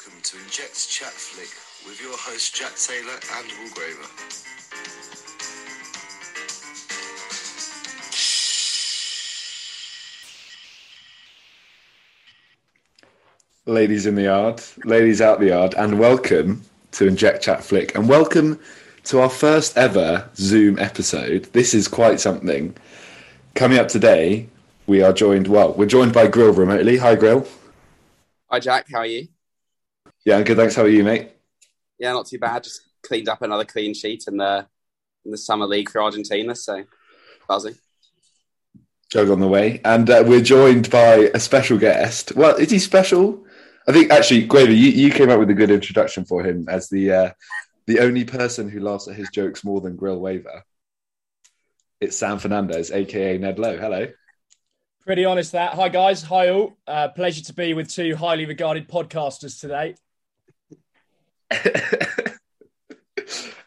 welcome to Inject Chat Flick with your hosts Jack Taylor and Will Graver. ladies in the yard, ladies out the yard, and welcome to Inject Chat Flick, and welcome to our first ever Zoom episode. This is quite something. Coming up today, we are joined. Well, we're joined by Grill remotely. Hi, Grill. Hi, Jack. How are you? Yeah, I'm good. Thanks. How are you, mate? Yeah, not too bad. Just cleaned up another clean sheet in the in the summer league for Argentina, so buzzing. Jog on the way, and uh, we're joined by a special guest. Well, is he special? I think actually, Graver, you, you came up with a good introduction for him as the uh, the only person who laughs at his jokes more than Grill Waver. It's Sam Fernandez, aka Ned Lowe. Hello. Pretty honest that. Hi guys. Hi all. Uh, pleasure to be with two highly regarded podcasters today.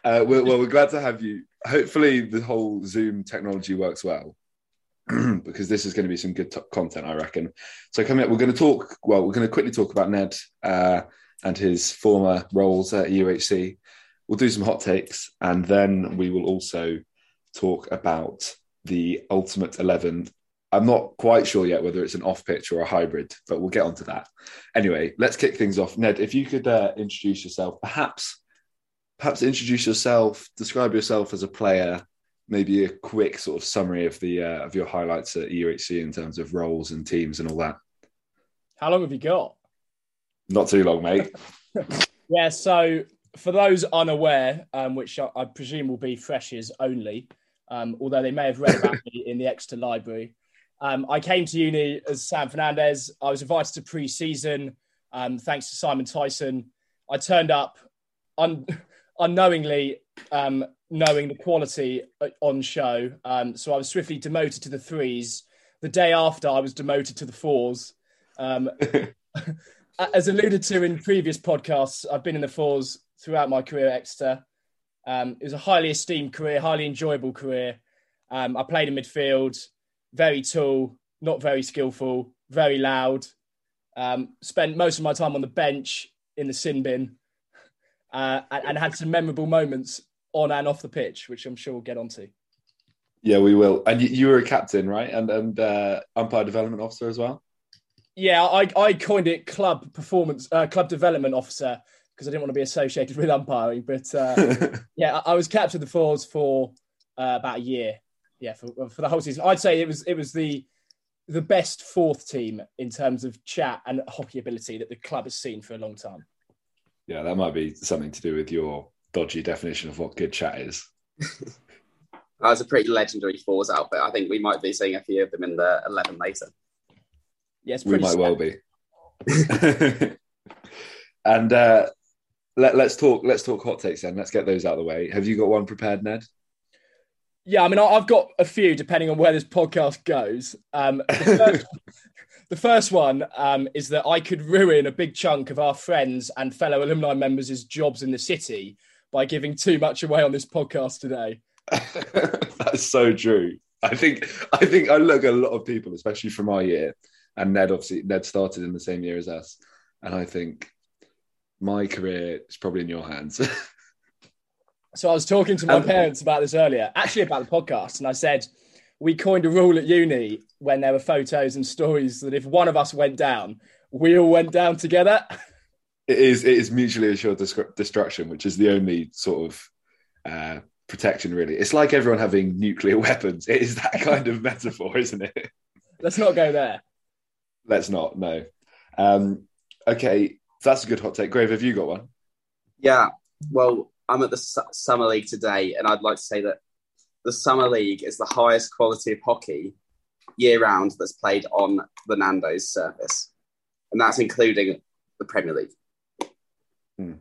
uh, well, well, we're glad to have you. Hopefully, the whole Zoom technology works well. because this is going to be some good t- content, I reckon. So, coming up, we're going to talk. Well, we're going to quickly talk about Ned uh, and his former roles at UHC. We'll do some hot takes, and then we will also talk about the Ultimate Eleven. I'm not quite sure yet whether it's an off pitch or a hybrid, but we'll get onto that. Anyway, let's kick things off. Ned, if you could uh, introduce yourself, perhaps, perhaps introduce yourself, describe yourself as a player, maybe a quick sort of summary of the uh, of your highlights at UHC in terms of roles and teams and all that. How long have you got? Not too long, mate. yeah. So for those unaware, um, which I, I, presume will be freshers only, um, although they may have read about me in the Exeter Library. Um, I came to uni as Sam Fernandez. I was invited to pre-season um, thanks to Simon Tyson. I turned up un- unknowingly um, knowing the quality uh, on show. Um, so I was swiftly demoted to the threes. The day after, I was demoted to the fours. Um, as alluded to in previous podcasts, I've been in the fours throughout my career at Exeter. Um, it was a highly esteemed career, highly enjoyable career. Um, I played in midfield, very tall, not very skillful, very loud. Um, spent most of my time on the bench in the sin bin uh, and, and, had some memorable moments on and off the pitch, which I'm sure we'll get onto. Yeah, we will. And you, you were a captain, right? And and uh, umpire development officer as well. Yeah, I, I coined it club performance, uh, club development officer because I didn't want to be associated with umpiring. But uh, yeah, I, I, was captain of the Fours for uh, about a year. Yeah, for, for the whole season, I'd say it was it was the the best fourth team in terms of chat and hockey ability that the club has seen for a long time. Yeah, that might be something to do with your dodgy definition of what good chat is. That was a pretty legendary Fours outfit. I think we might be seeing a few of them in the 11 later. Yes, we might sad. well be. and uh, let, us talk. Let's talk hot takes then. Let's get those out of the way. Have you got one prepared, Ned? Yeah, I mean, I've got a few depending on where this podcast goes. Um, the, first, the, first, one um, is that I could ruin a big chunk of our friends and fellow alumni members' jobs in the city by giving too much away on this podcast today. That's so true. I think I think I look at a lot of people, especially from our year, and Ned obviously Ned started in the same year as us, and I think my career is probably in your hands. so I was talking to my um, parents about this earlier, actually about the podcast, and I said we coined a rule at uni when there were photos and stories that if one of us went down, we all went down together. It is it is mutually assured destruction, which is the only sort of uh, protection, really. It's like everyone having nuclear weapons. It is that kind of metaphor, isn't it? Let's not go there. Let's not. No. Um, okay, that's a good hot take. Grave, have you got one? Yeah. Well, I'm at the Summer League today, and I'd like to say that the Summer League is the highest quality of hockey year round that's played on the Nando's surface, and that's including the Premier League. Hmm.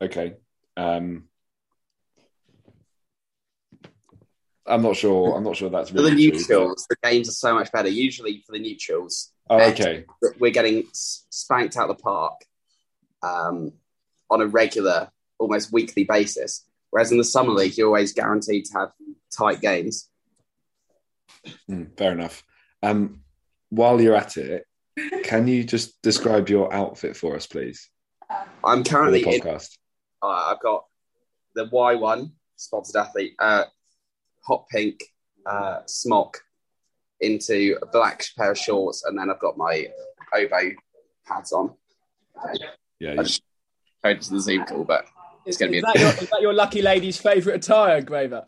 Okay. Um, I'm not sure. I'm not sure that's really for the neutrals. True, but... The games are so much better. Usually for the neutrals. Oh, okay. We're getting spanked out the park um, on a regular, almost weekly basis. Whereas in the summer league, you're always guaranteed to have tight games. Mm, fair enough. Um, while you're at it, can you just describe your outfit for us, please? I'm currently in, podcast? uh, I've got the Y1 sponsored athlete, uh, hot pink uh, smock into a black pair of shorts, and then I've got my OBO pads on. Yeah, I you- just showed to the Zoom call, but it's going to is, be. that your, is that your lucky lady's favourite attire, Graver?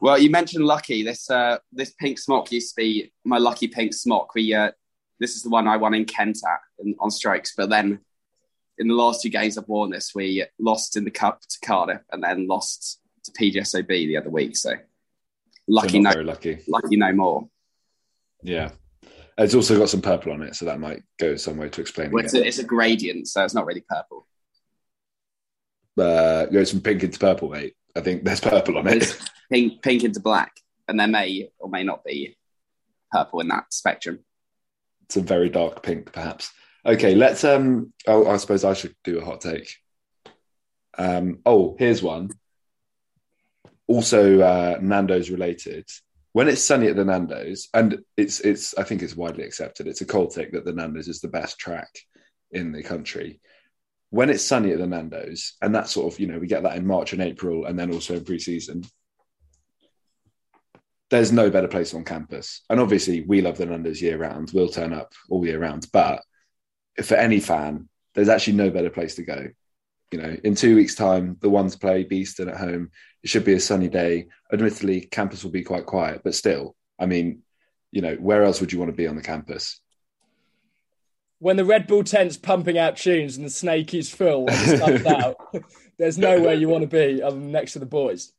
Well, you mentioned lucky. This uh, this pink smock used to be my lucky pink smock. We uh, this is the one I won in Kent at in, on strokes, but then in the last two games I've worn this, we lost in the cup to Cardiff and then lost to PGSOB the other week. So so lucky, not no, lucky. lucky no more. Yeah. It's also got some purple on it, so that might go some way to explaining Well, it's, a, it's a gradient, so it's not really purple. Uh, goes from pink into purple, mate. I think there's purple on it. It's pink, pink into black, and there may or may not be purple in that spectrum. It's a very dark pink, perhaps. Okay, let's. Um, oh, I suppose I should do a hot take. Um, oh, here's one. Also, uh, Nando's related. When it's sunny at the Nando's, and it's it's, I think it's widely accepted. It's a cold take that the Nando's is the best track in the country. When it's sunny at the Nando's, and that sort of, you know, we get that in March and April, and then also in pre-season. There's no better place on campus, and obviously we love the Nando's year round. We'll turn up all year round, but for any fan, there's actually no better place to go. You know, in two weeks' time, the ones play Beeston at home. It should be a sunny day. Admittedly, campus will be quite quiet, but still, I mean, you know, where else would you want to be on the campus? When the Red Bull tent's pumping out tunes and the snake is full and out, there's nowhere you want to be other than next to the boys.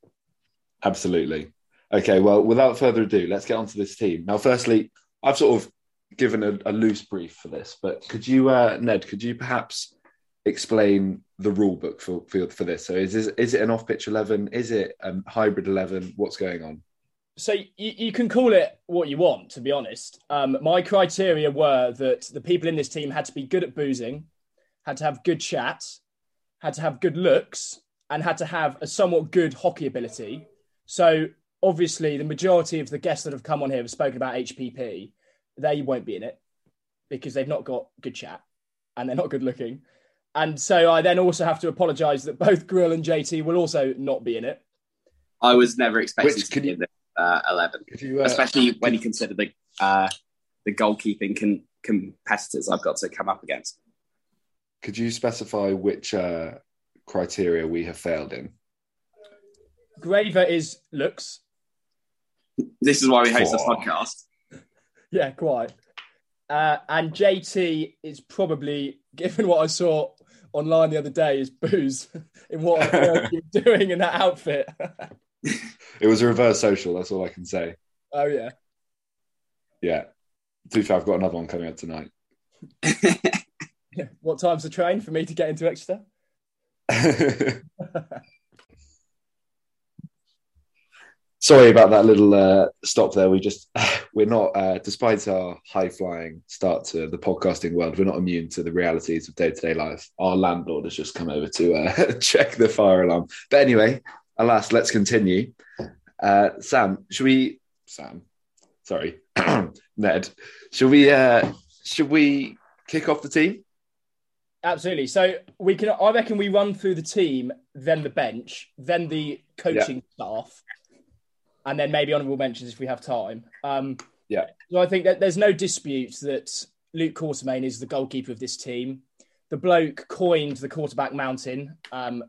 Absolutely. Okay, well, without further ado, let's get onto this team. Now, firstly, I've sort of given a, a loose brief for this, but could you, uh, Ned, could you perhaps explain the rule book for for, for this? So, is this, is it an off pitch eleven? Is it a hybrid eleven? What's going on? So you, you can call it what you want, to be honest. Um, my criteria were that the people in this team had to be good at boozing, had to have good chat, had to have good looks, and had to have a somewhat good hockey ability. So obviously, the majority of the guests that have come on here have spoken about HPP. They won't be in it because they've not got good chat and they're not good looking. And so I then also have to apologise that both Grill and JT will also not be in it. I was never expecting Which to can be in the uh, eleven, Could you, uh, especially when you consider the uh, the goalkeeping con- competitors I've got to come up against. could you specify which uh, criteria we have failed in? Graver is looks. This is why we host a Four. podcast. Yeah, quite. Uh, and JT is probably, given what I saw online the other day, is booze in what on earth you're doing in that outfit. It was a reverse social. That's all I can say. oh yeah, Yeah. To be fair, I've got another one coming up tonight. yeah. What time's the train for me to get into Exeter? Sorry about that little uh, stop there. We just we're not, uh, despite our high flying start to the podcasting world, we're not immune to the realities of day to day life. Our landlord has just come over to uh, check the fire alarm. But anyway, alas, let's continue. Uh, Sam, should we? Sam, sorry, Ned, should we? Uh, should we kick off the team? Absolutely. So we can. I reckon we run through the team, then the bench, then the coaching staff, and then maybe honourable mentions if we have time. Um, Yeah. So I think that there's no dispute that Luke Quartermain is the goalkeeper of this team. The bloke coined the quarterback mountain, um,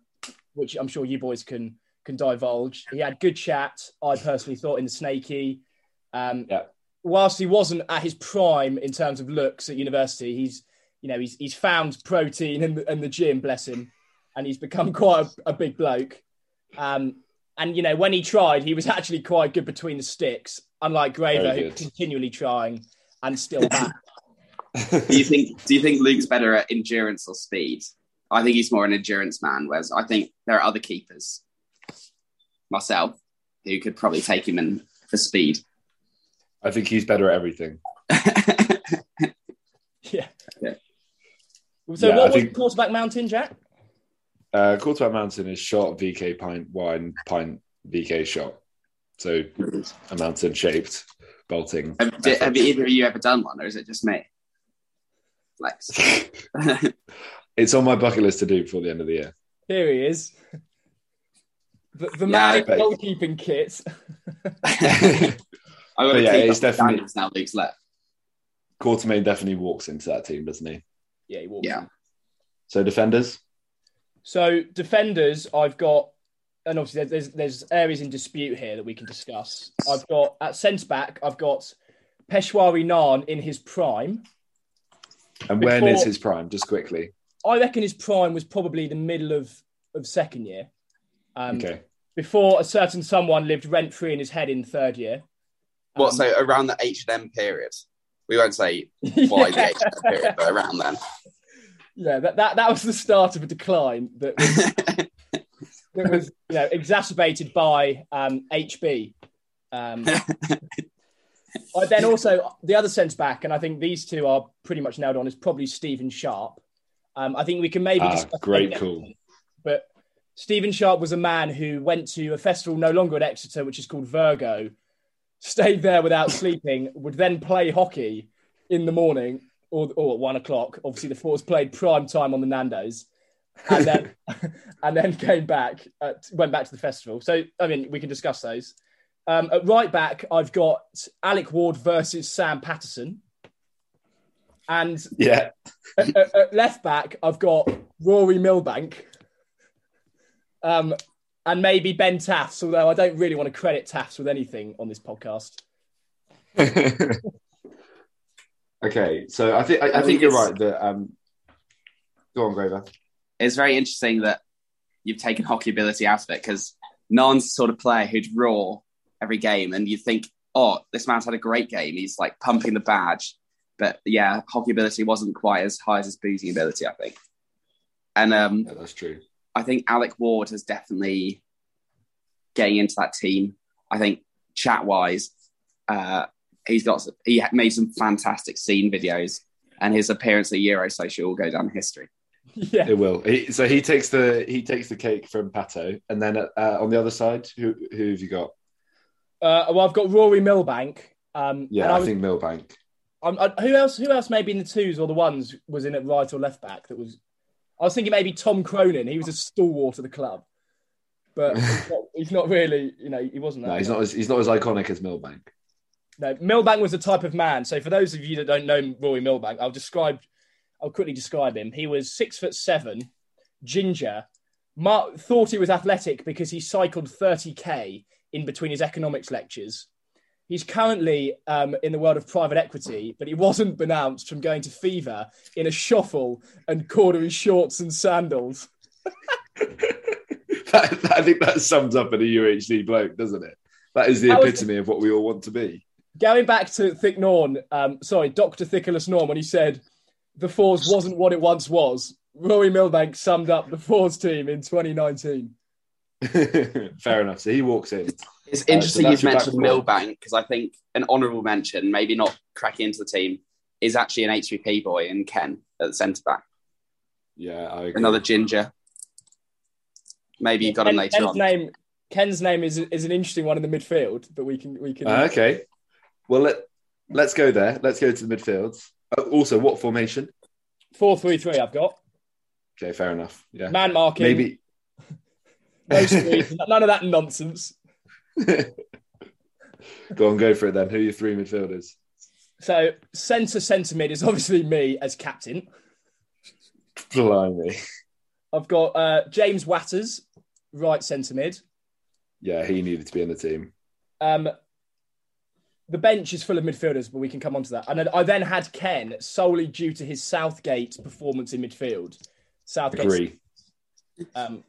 which I'm sure you boys can can divulge. He had good chat. I personally thought in the snaky. Um, Yeah. Whilst he wasn't at his prime in terms of looks at university, he's you know he's he's found protein in the, in the gym, bless him, and he's become quite a, a big bloke. Um, and you know when he tried, he was actually quite good between the sticks, unlike Graver, Very who's continually trying and still bad. do you think? Do you think Luke's better at endurance or speed? I think he's more an endurance man, whereas I think there are other keepers, myself, who could probably take him in for speed. I think he's better at everything. yeah. Yeah. So Yeah, what I was think- quarterback mountain, Jack? Uh, Quarterback Mountain is shot VK pint wine pint VK shot. So a mountain shaped bolting. have, did, have either of you ever done one, or is it just me? Flex. It's on my bucket list to do before the end of the year. Here he is. The, the Yeah, man goalkeeping kit. I got But a yeah, it's definitely- Daniels now. Luke's left. Quartermain definitely walks into that team, doesn't he? Yeah, he walks Yeah. in. So defenders. So defenders, I've got, and obviously there's, there's there's areas in dispute here that we can discuss. I've got at centre back, I've got Peshwari Nan in his prime. And when Before- is his prime? Just quickly. I reckon his prime was probably the middle of of second year. Um, Okay. Before a certain someone lived rent free in his head in third year. What? Um, So around the H and M period. We won't say why the yeah, H and M period, but around then. yeah, that, that that was the start of a decline that was, that was you know exacerbated by um, HB. Um, I then also the other sense back, and I think these two are pretty much nailed on. Is probably Stephen Sharp. Um, I think we can maybe Ah, discuss great later, call. Stephen Sharp was a man who went to a festival no longer at Exeter, which is called Virgo. Stayed there without sleeping. Would then play hockey in the morning or, or at one o'clock. Obviously, the Fours played prime time on the Nando's, and then and then came back, at, went back to the festival. So I mean, we can discuss those. Um, at right back, I've got Alec Ward versus Sam Patterson, and Yeah. at, at- at left back, I've got Rory Milbank, um, and maybe Ben Taffs. Although I don't really want to credit Taffs with anything on this podcast. okay. So I think I, I think you're right that um go on, Graver. it's very interesting that you've taken hockey ability out of it because Nan's the sort of player who'd roar every game, and you think, oh, this man's had a great game. He's like pumping the badge, but yeah, hockey ability wasn't quite as high as his boozing ability, I think. And um, Yeah, that's true. I think Alec Ward has definitely getting into that team. I think chat wise, uh, he's got he made some fantastic scene videos, and his appearance at Eurosocial will go down in history. yeah, It will. He, so he takes the he takes the cake from Pato, and then uh, on the other side, who who have you got? uh, well, I've got Rory Milbank. Um, Yeah, and I, I was, think Milbank. I'm- I- who else? Who else? Maybe in the twos or the ones was in at right or left back. That was. I was thinking maybe Tom Cronin. He was a stalwart of the club, but he's not, he's not really. You know, he wasn't. That No, he's not as he's not as iconic as Milbank. No, Milbank was the type of man. So for those of you that don't know Rory Milbank, I'll describe. I'll quickly describe him. He was six foot seven, ginger. Mark thought he was athletic because he cycled 30k in between his economics lectures. He's currently um, in the world of private equity, but he wasn't denounced from going to Fever in a shuffle and corduroy shorts and sandals. that, I think that sums up an UHD bloke, doesn't it? That is the That was- epitome of what we all want to be. Going back to Thick Norn, um, sorry, Dr. Thickless Norn, when he said the Fours wasn't what it once was, Rory Milbank summed up the Fours team in 2019. Fair enough. So he walks in. It's Uh, so interesting that's you've mentioned Milbank because I think an honourable mention, maybe not cracking into the team, is actually an HVP boy in Ken at the centre back. Yeah, I agree. Another ginger. Maybe you got him later Ken's on. name, Ken's name is is an interesting one in the midfield, but we can we can. Uh, okay. Well, let let's go there. Let's go to the midfields. Uh, also, what formation? Four three three. I've got Okay, fair enough. Yeah, man marking. maybe. No none of that nonsense. go on, go for it then. Who are your three midfielders? So centre centre mid is obviously me as captain. Blimey. I've got uh, James Watters, right centre mid. Yeah, he needed to be in the team. Um, the bench is full of midfielders, but we can come on to that. And I then had Ken solely due to his Southgate performance in midfield. Southgate. Agree. Um,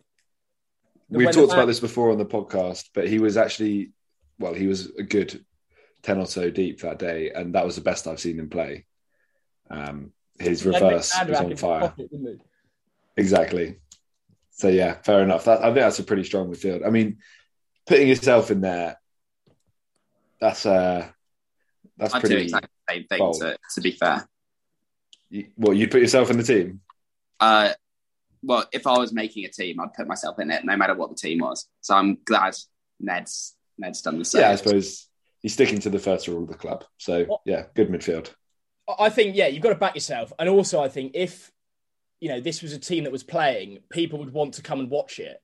We've talked the about this before on the podcast, but he was actually, well, he was a good 10 or so deep that day, and that was the best I've seen him play. Um, his reverse was on fire. pocket. Exactly. So, yeah, fair enough. That, I think that's a pretty strong midfield. I mean, putting yourself in there, that's uh, that's I do pretty. exactly the same thing, bold. to, to be fair. you- What, you put yourself in the team? Uh, well, if I was making a team, I'd put myself in it, no matter what the team was. So I'm glad Ned's Ned's done the same. Yeah, I suppose he's sticking to the first rule of the club. So, yeah, good midfield. I- I think yeah, you've got to back yourself, and also I think if you know, this was a team that was playing, people would want to come and watch it.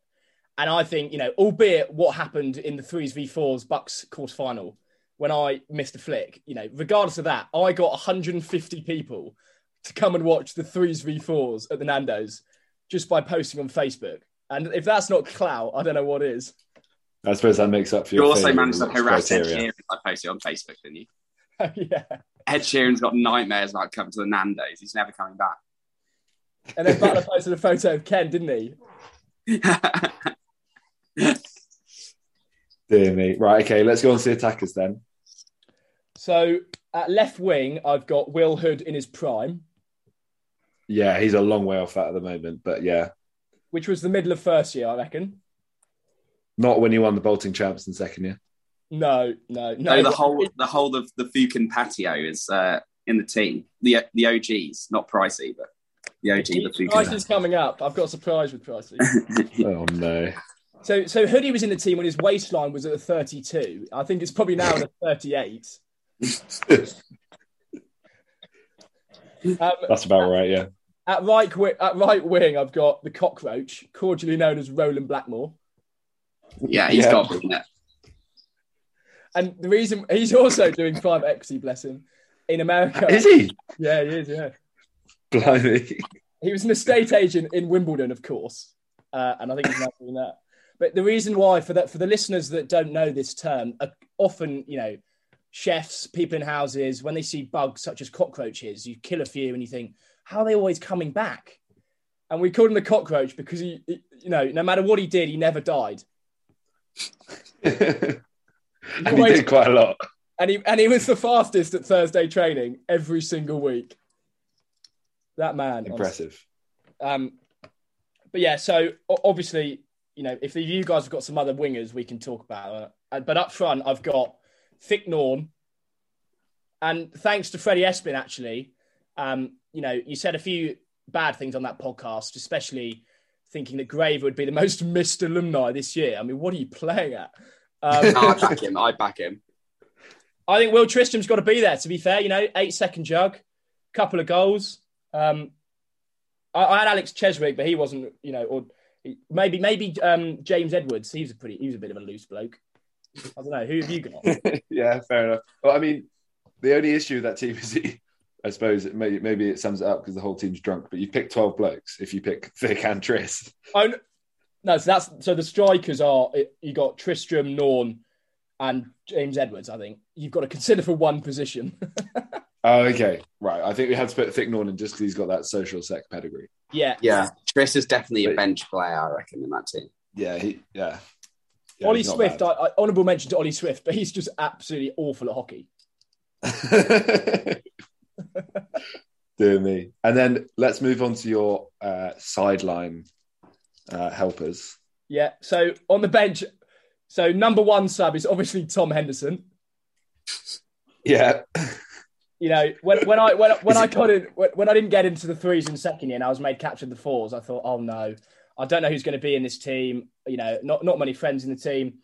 And I think, you know, albeit what happened in the threes v fours BUCS quarter final when I missed a flick, you know, regardless of that, I got 150 people to come and watch the threes v fours at the Nando's just by posting on Facebook. And if that's not clout, I don't know what is. I suppose that makes up for You your. also managed to with harass Ed. Sheeran. I posted on Facebook, didn't you? yeah. Ed Sheeran's got nightmares about coming to the Nando's. He's never coming back. And then Butler posted a photo of Ken, didn't he? Dear me. Right. Okay. Let's go on to the attackers then. So at left wing, I've got Will Hood in his prime, Yeah, he's a long way off that at the moment, but yeah, which was the middle of first year, I reckon. not when he won the Bolting champs in second year. No, no, no. no, the whole the whole of the Fukin patio is uh, in the team. The the OGs, not Pricey, but the OG, the Price Fukin. is coming up. I've got a surprise with Pricey. Oh no. so, so Hoodie was in the team when his waistline was at a 32. I think it's probably now at a 38. Um, That's about right. Yeah. at right wi- at right wing, I've got the cockroach, cordially known as Roland Blackmore. yeah, he's Yeah. got to it. And the reason he's also doing private equity, bless him, in America. Is he? Yeah, he is. Yeah. Blimey. He was an estate agent in Wimbledon, of course, uh, and I think he's now doing that. But the reason why, for that, for the listeners that don't know this term, uh, often you know, chefs, people in houses, when they see bugs such as cockroaches, you kill a few and you think, how are they always coming back? And we called him the cockroach because he, he- you know, no matter what he did, he never died. and he did quite a lot. and he and he was the fastest at Thursday training every single week. That man, honestly. Impressive. Um, but yeah, so obviously, you know, if you guys have got some other wingers, we can talk about it. Uh, But up front, I've got Thick Norn, and thanks to Freddie Espin, actually, um, you know, you said a few bad things on that podcast, especially thinking that Grave would be the most missed alumni this year. I mean, what are you playing at? Um, No, I back him. I back him. I think Will Tristram's got to be there. To be fair, you know, eight second jug, couple of goals. Um, I, I had Alex Cheswick, but he wasn't. You know, or maybe maybe um, James Edwards. He was a pretty. He was a bit of a loose bloke. I don't know. Who have you got? yeah, fair enough. Well, I mean, the only issue with that team is, he, I suppose, it may, maybe it sums it up because the whole team's drunk. But you pick twelve blokes if you pick Thick and Tris. oh, no, so that's so the strikers are you got Tristram, Norn, and James Edwards. I think you've got to consider for one position. Oh, okay, right. I think we had to put Thick Norton just because he's got that social sec pedigree. yeah, Yeah, Triss is definitely a bench player, I reckon, in that team. Yeah, he, yeah. Yeah Ollie Swift. I, I, honourable mention to Ollie Swift, but he's just absolutely awful at hockey. Dear me. And then let's move on to your uh, sideline uh, helpers. Yeah. So on the bench, so number one sub is obviously Tom Henderson. Yeah. You know, when, when I when, when I got in when, when I didn't get into the threes in second year and I was made captain of the fours, I thought, oh no, I don't know who's going to be in this team. You know, not not many friends in the team.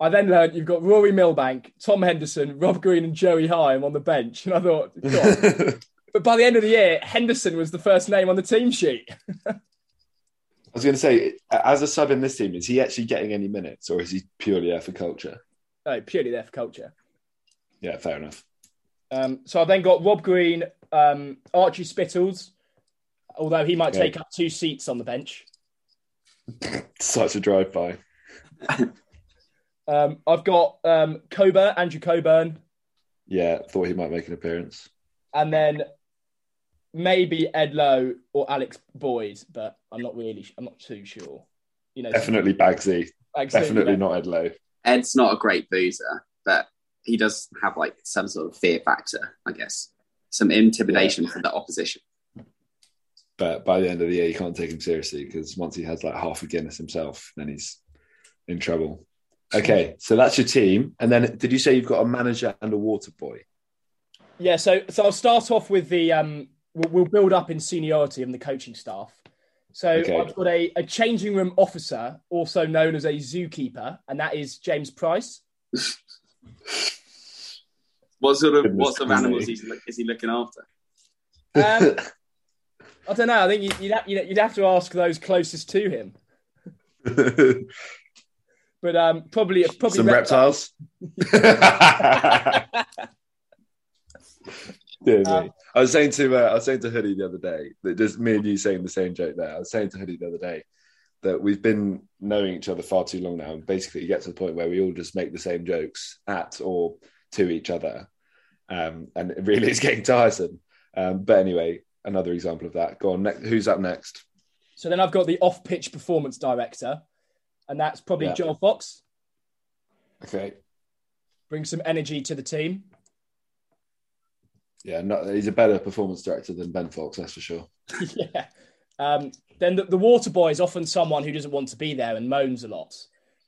I then learned you've got Rory Milbank, Tom Henderson, Rob Green, and Joey Hyam on the bench, and I thought, God. but by the end of the year, Henderson was the first name on the team sheet. I was going to say, as a sub in this team, is he actually getting any minutes or is he purely there for culture? No, purely there for culture. Yeah, fair enough. Um, so I then got Rob Green, um, Archie Spittles, although he might Okay. take up two seats on the bench. Such a drive by. Um, I've got um, Coburn, Andrew Coburn, Yeah, thought he might make an appearance. and then maybe Ed Lowe or Alex Boyd, but I'm not really, I'm not too sure. You know, Definitely Bagsy. like, so, Definitely yeah. not Ed Lowe. Ed's not a great boozer, but he does have like some sort of fear factor, I guess. Some intimidation from the opposition. But by the end of the year, you can't take him seriously because once he has like half a Guinness himself, then he's in trouble. Okay, so that's your team. And then did you say you've got a manager and a water boy? Yeah, so so I'll start off with the um we'll, we'll build up in seniority and the coaching staff. So Okay. I've got a, a changing room officer, also known as a zookeeper, and that is James Price. What sort of Goodness what sort of animals is he, is he looking after? Um, I don't know. I think you- you'd have, you'd have to ask those closest to him. But um, probably probably Some reptile. reptiles. Me. Um, I was saying to uh, I was saying to Hoodie the other day that just me and you saying the same joke there. I was saying to Hoodie the other day that we've been knowing each other far too long now, and basically you get to the point where we all just make the same jokes at or to each other, um, and it really is getting tiresome. Um, but anyway, another example of that. Go on. Ne- who's up next? So then I've got the off-pitch performance director, and that's probably Yeah. Joel Fox. Okay. Bring some energy to the team. Yeah, not, he's a better performance director than Ben Fox, that's for sure. yeah. Um, then the, the water boy is often someone who doesn't want to be there and moans a lot.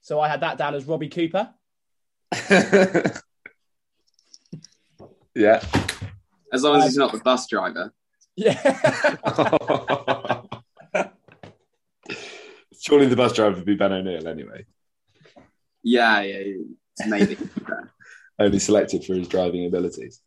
So I had that down as Robbie Cooper. yeah. As long as he's not the bus driver. Yeah. Surely the bus driver would be Ben O'Neill anyway. Yeah, yeah, yeah. maybe. Only selected for his driving abilities.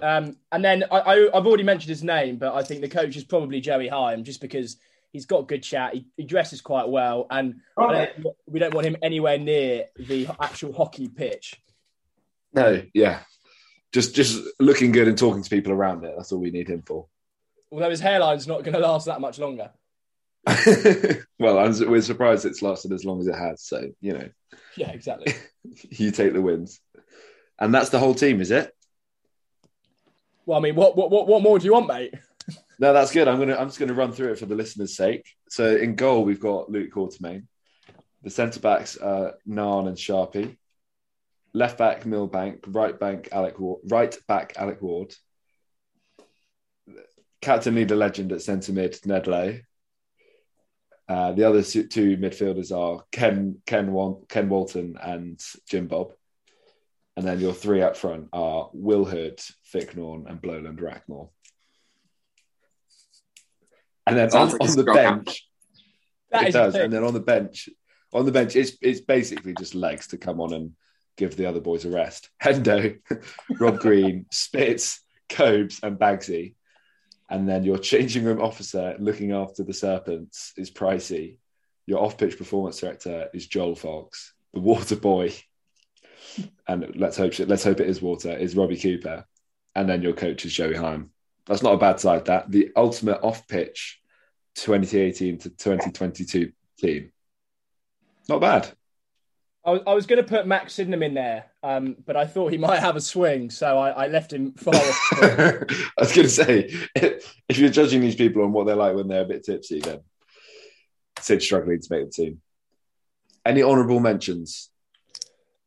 Um, and then I, I, I've already mentioned his name, but I think the coach is probably Joey Hyam, just because he's got good chat. He, he dresses quite well, and I don't- we don't want him anywhere near the actual hockey pitch. No, yeah. Just just looking good and talking to people around it. That's all we need him for. Although his hairline's not going to last that much longer. well, I'm, we're surprised it's lasted as long as it has. So, you know, Yeah, exactly. you take the wins. And that's the whole team, is it? well, I mean, what, what, what, what more do you want, mate? No, that's good. I'm gonna I'm just gonna run through it for the listeners' sake. So in goal, we've got Luke Quartermain. The centre backs are Narn and Sharpie. Left back Milbank, right back Alec Ward, right back Alec Ward. Captain leader legend at centre mid Ned Lowe. Uh, the other two two midfielders are Ken Ken Wan, Ken Walton and Jim Bob. And then your three up front are Will Hood, Ficknorn, and Blowland Rackmore. And then on, like on the bench, That it is does. thing. And then on the bench, on the bench, it's it's basically just legs to come on and give the other boys a rest. Hendo, Rob Green, Spitz, Cobes, and Bagsy. And then your changing room officer looking after the Serpents is Pricey. Your off-pitch performance director is Joel Fox. The water boy, and let's hope let's hope it is water, is Robbie Cooper. And then your coach is Joey Hyam. That's not a bad side. That the ultimate off-pitch 2018 to 2022 team. Not bad. I was, I was going to put Max Sydenham in there, um, but I thought he might have a swing, so I, I left him far off. I was going to say, if you're judging these people on what they're like when they're a bit tipsy, then Sid's struggling to make the team. Any honourable mentions?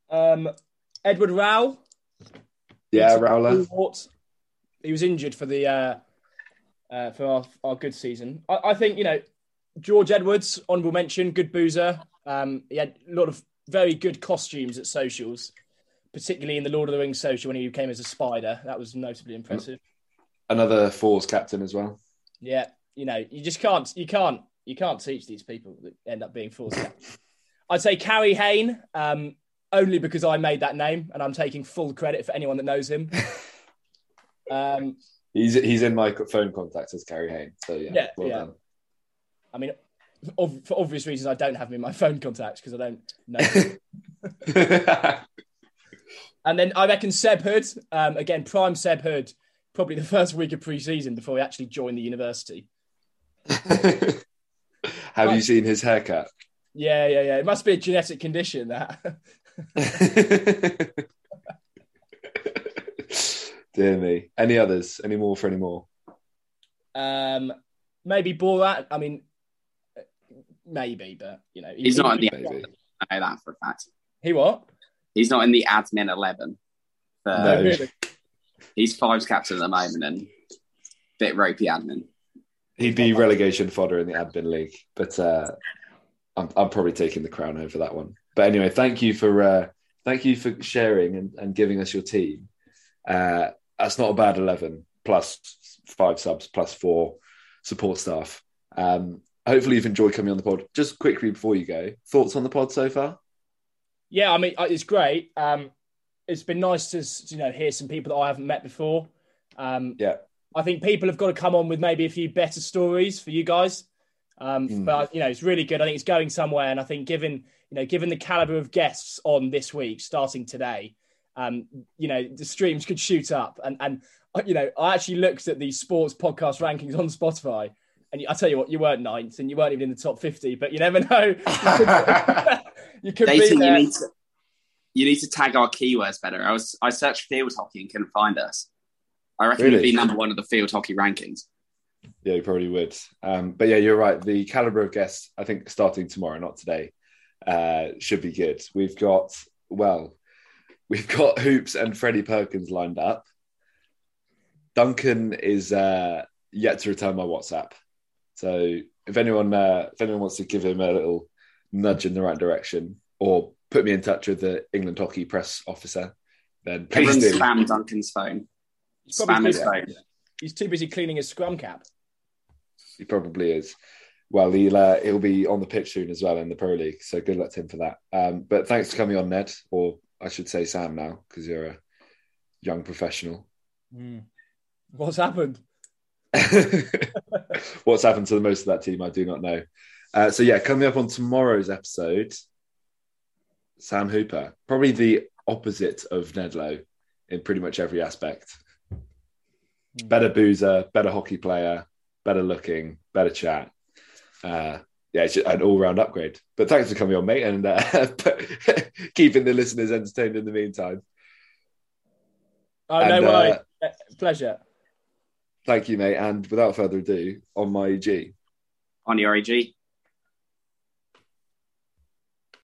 Um, Edward Rowell. Yeah, Rowler. He was injured for the uh, uh, for our, our good season. I, I think you know George Edwards, honourable mention, good boozer. Um, he had a lot of very good costumes at socials, particularly in the Lord of the Rings social when he came as a spider. That was notably impressive. Another fours captain as well. Yeah, you know, you just can't, you can't, you can't teach these people that end up being captains. I'd say Carrie Hayne, um, only because I made that name and I'm taking full credit for anyone that knows him. um, He's he's in my phone contacts as Carrie Hayne. So yeah, Yeah, well yeah. I mean, ov- for obvious reasons, I don't have him in my phone contacts because I don't know. and then I reckon Seb Hood, um, again, prime Seb Hood, probably the first week of pre-season before he actually joined the university. Have you seen his haircut? Yeah, yeah, yeah. It must be a genetic condition that. Dear me. Any others? Any more for any more? Um, maybe Borat. I mean, maybe, but you know, He's not in the. Maybe. I know that for a fact. He what? He's not in the admin eleven. For, No. really? He's fives captain at the moment and bit ropey admin. He'd be relegation fodder in the admin league, but uh, I'm, I'm probably taking the crown over that one. But anyway, thank you for uh, thank you for sharing and, and giving us your team. Uh, that's not a bad eleven plus five subs plus four support staff. Um, hopefully, you've enjoyed coming on the pod. Just quickly before you go, thoughts on the pod so far? Yeah, I mean, uh, it's great. Um, it's been nice to you know hear some people that I haven't met before. Um, Yeah. I think people have got to come on with maybe a few better stories for you guys. Um, Mm. But you know, it's really good. I think it's going somewhere, and I think given you know, given the caliber of guests on this week, starting today, um, you know, the streams could shoot up. And and uh, you know, I actually looked at the sports podcast rankings on Spotify, and I tell you what, you weren't ninth, and you weren't even in the top fifty. But you never know. You could, you could be Nathan, you need to you need to tag our keywords better. I was I searched field hockey and couldn't find us. I reckon Really? we'd be number one of the field hockey rankings. Yeah, you probably would. Um, but yeah, you're right. The caliber of guests, I think, starting tomorrow, not today, uh, should be good. We've got well, we've got Hoops and Freddie Perkins lined up. Duncan is uh, yet to return my WhatsApp, so if anyone uh, if anyone wants to give him a little nudge in the right direction or put me in touch with the England hockey press officer, then please Everyone do. spam Duncan's phone. He's Spam his busy. phone. He's too busy cleaning his scrum cap. He probably is. Well, he'll uh, he'll be on the pitch soon as well in the Pro League. So good luck to him for that. Um, but thanks for coming on, Ned, or I should say Sam now, because you're a young professional. What's happened? What's happened to the most of that team, I do not know. Uh, so yeah, coming up on tomorrow's episode, Sam Hooper, probably the opposite of Ned Lowe in pretty much every aspect. Better boozer, better hockey player, better looking, better chat. Uh, yeah, it's an all-round upgrade. But thanks for coming on, mate, and uh, keeping the listeners entertained in the meantime. Oh And, no uh, Uh, Pleasure. Thank you, mate. And without further ado, on my EG. On your AG.